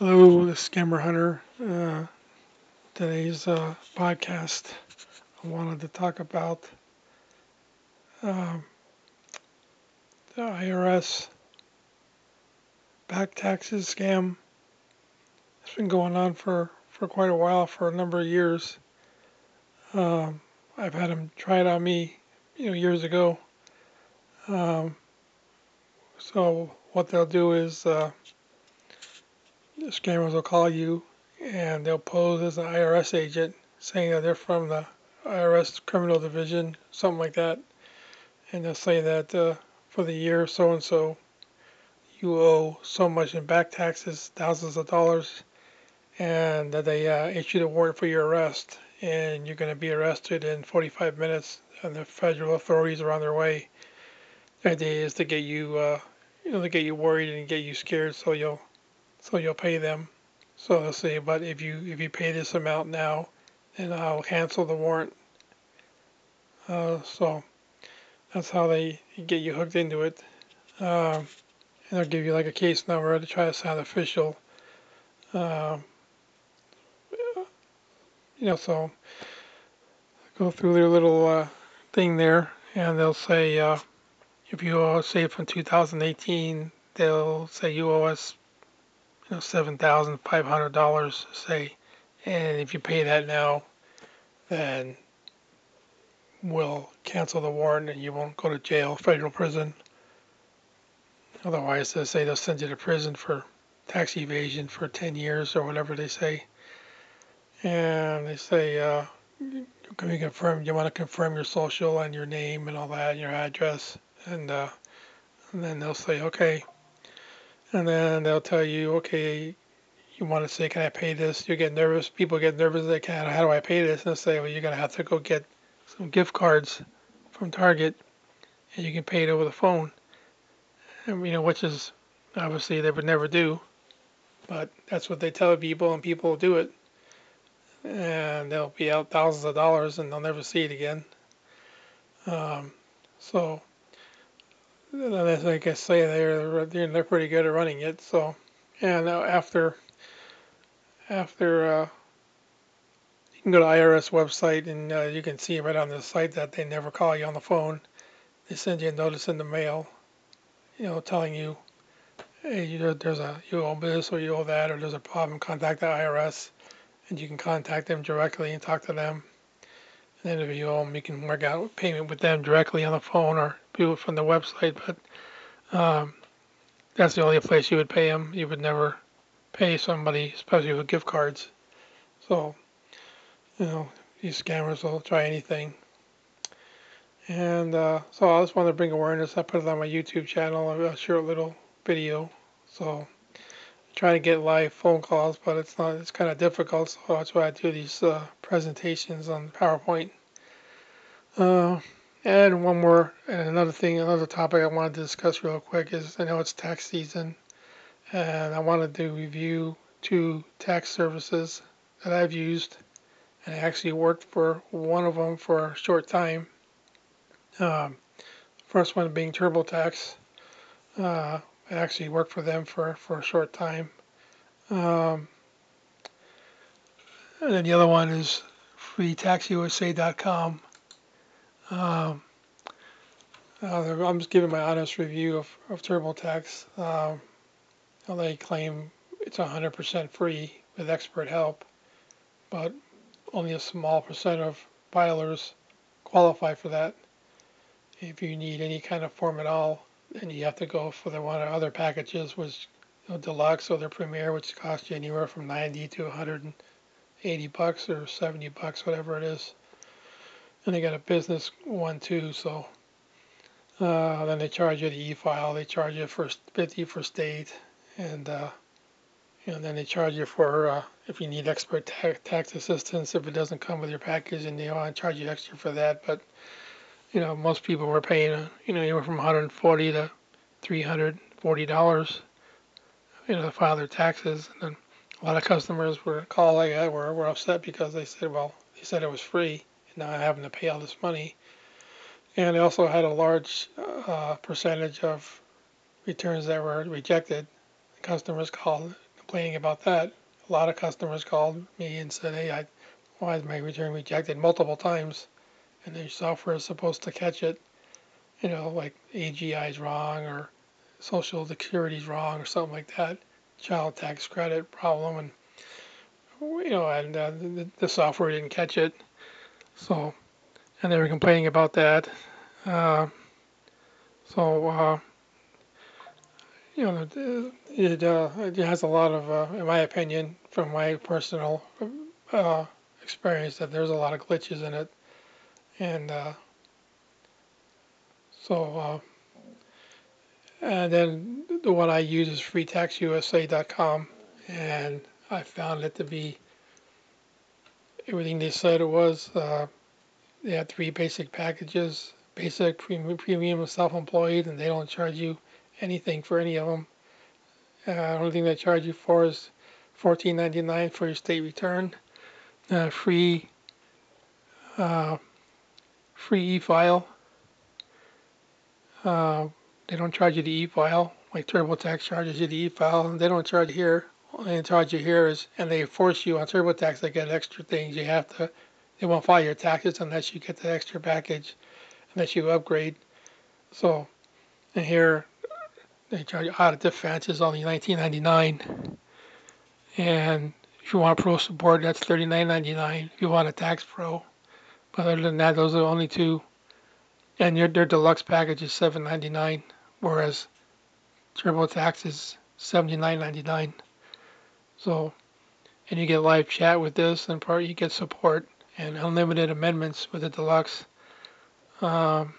Hello, this is Scammer Hunter. Uh, today's uh, podcast, I wanted to talk about um, the IRS back taxes scam. It's been going on for, for quite a while, for a number of years. Um, I've had them try it on me, you know, years ago. Um, so what they'll do is uh, the scammers will call you and they'll pose as an IRS agent saying that they're from the IRS criminal division, something like that. And they'll say that uh, for the year so and so, you owe so much in back taxes, thousands of dollars, and that they uh, issued a warrant for your arrest. And you're going to be arrested in 45 minutes, and the federal authorities are on their way. The idea is to get you, uh, you know, to get you worried and get you scared, so you'll so you'll pay them. So they'll say, but if you if you pay this amount now, then I'll cancel the warrant. Uh, so that's how they get you hooked into it. Um, and they'll give you like a case number to try to sound official. Um, you know, so go through their little uh, thing there, and they'll say uh, if you owe, say from 2018, they'll say you owe us you know, seven thousand five hundred dollars, say, and if you pay that now, then we'll cancel the warrant and you won't go to jail, federal prison. Otherwise, they say they'll send you to prison for tax evasion for 10 years or whatever they say. And they say, uh, can you confirm, you want to confirm your social and your name and all that, and your address. And, uh, and then they'll say, okay, and then they'll tell you, okay, you want to say, can I pay this? You get nervous. People get nervous. They can, how do I pay this? And they'll say, well, you're to have to go get some gift cards from Target, and you can pay it over the phone. And, you know, which is obviously they would never do, but that's what they tell people, and people do it. And they'll be out thousands of dollars, and they'll never see it again. Um, so like I guess say, they're they're pretty good at running it. So, and after after uh, you can go to IRS website and uh, you can see right on the site that they never call you on the phone. They send you a notice in the mail, you know, telling you, hey, you, there's a you owe this or you owe that or there's a problem. Contact the IRS, and you can contact them directly and talk to them. And then if you owe them, you can work out payment with them directly on the phone or it from the website. But um, that's the only place you would pay them. You would never pay somebody, especially with gift cards. So, you know, these scammers will try anything. And uh, so I just wanted to bring awareness. I put it on my YouTube channel, a short little video. So trying to get live phone calls, but it's not. It's kind of difficult. So that's why I do these uh, presentations on PowerPoint. Uh, and one more, and another thing, another topic I wanted to discuss real quick is I know it's tax season, and I wanted to review two tax services that I've used, and I actually worked for one of them for a short time. Um, first one being TurboTax. Uh, I actually worked for them for, for a short time. Um, and then the other one is freetaxusa.com. Um, uh, I'm just giving my honest review of, of TurboTax. Um, they claim it's 100% free with expert help, but only a small percent of filers qualify for that. If you need any kind of form at all, then you have to go for the one of other packages, which you know, deluxe or their premier, which costs you anywhere from 90 to 180 bucks or 70 bucks, whatever it is. And they got a business one too, so uh, then they charge you the e-file. They charge you for 50 for state, and uh, and then they charge you for uh, if you need expert ta- tax assistance if it doesn't come with your package, and they want to charge you extra for that. But you know, most people were paying, uh, you know, anywhere from 140 to 340 dollars, you know, to file their taxes. And then a lot of customers were calling, uh, were were upset because they said, well, they said it was free, now having to pay all this money. And they also had a large uh, percentage of returns that were rejected. Customers called complaining about that. A lot of customers called me and said, "Hey, I, why is my return rejected multiple times?" And the software is supposed to catch it. You know, like AGI is wrong or Social Security is wrong or something like that. Child tax credit problem, and you know, and uh, the, the software didn't catch it. So, and they were complaining about that. Uh, so, uh, you know, it, uh, it has a lot of, uh, in my opinion, from my personal uh, experience, that there's a lot of glitches in it. And uh, so, and then the one I use is freetaxusa.com, and I found it to be everything they said it was. Uh, they had three basic packages basic, premium, premium self-employed, and they don't charge you anything for any of them. Uh, only thing they charge you for is $14.99 for your state return. Uh, free, uh, free e-file. Uh, they don't charge you the e-file. Like TurboTax charges you the e-file, and they don't charge here. They charge you here is, and they force you on TurboTax to get extra things. You have to, they won't file your taxes unless you get the extra package, unless you upgrade. So, and here they charge you out audit defense is only 19.99, and if you want pro support, that's 39.99. If you want a tax pro, but other than that, those are the only two. And your their deluxe package is 7.99, whereas TurboTax is 79.99. So, and you get live chat with this, and part you get support and unlimited amendments with the deluxe. Um,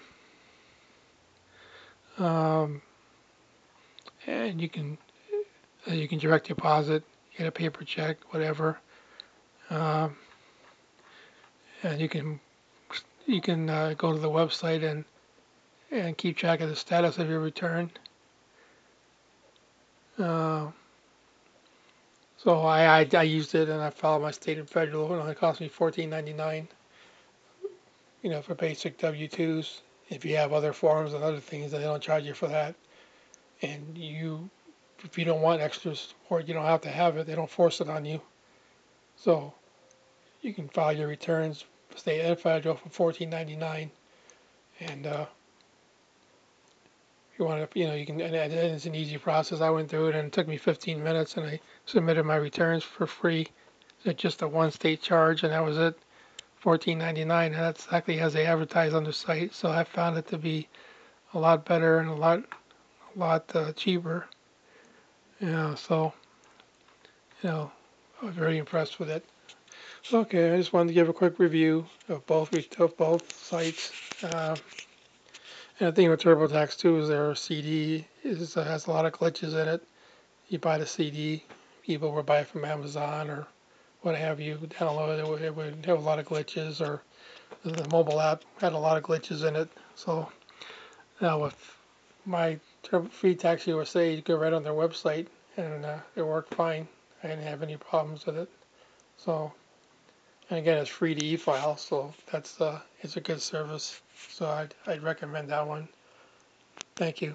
um, and you can uh, you can direct deposit, get a paper check, whatever, um, and you can you can uh, go to the website and and keep track of the status of your return. Uh, so I, I, I used it and I filed my state and federal. It only cost me fourteen ninety nine. You know, for basic W twos. If you have other forms and other things, they don't charge you for that. And you, if you don't want extra support, you don't have to have it. They don't force it on you. So you can file your returns, state and federal for fourteen ninety nine, and uh, you want to, you know, you can. And it's an easy process. I went through it and it took me 15 minutes, and I submitted my returns for free. So just a one state charge, and that was it. 14.99, and that's exactly as they advertise on the site. So I found it to be a lot better and a lot, a lot uh, cheaper. Know, so you know, I was very impressed with it. Okay, I just wanted to give a quick review of both of both sites. Uh, and the thing with TurboTax too is their CD is uh, has a lot of glitches in it. You buy the CD, people will buy it from Amazon or what have you, download it, it would have a lot of glitches, or the mobile app had a lot of glitches in it. So now with my free tax USA, you go right on their website and uh, it worked fine. I didn't have any problems with it. So, and again, it's free to e-file, so that's uh, it's a good service. So I'd, I'd recommend that one. Thank you.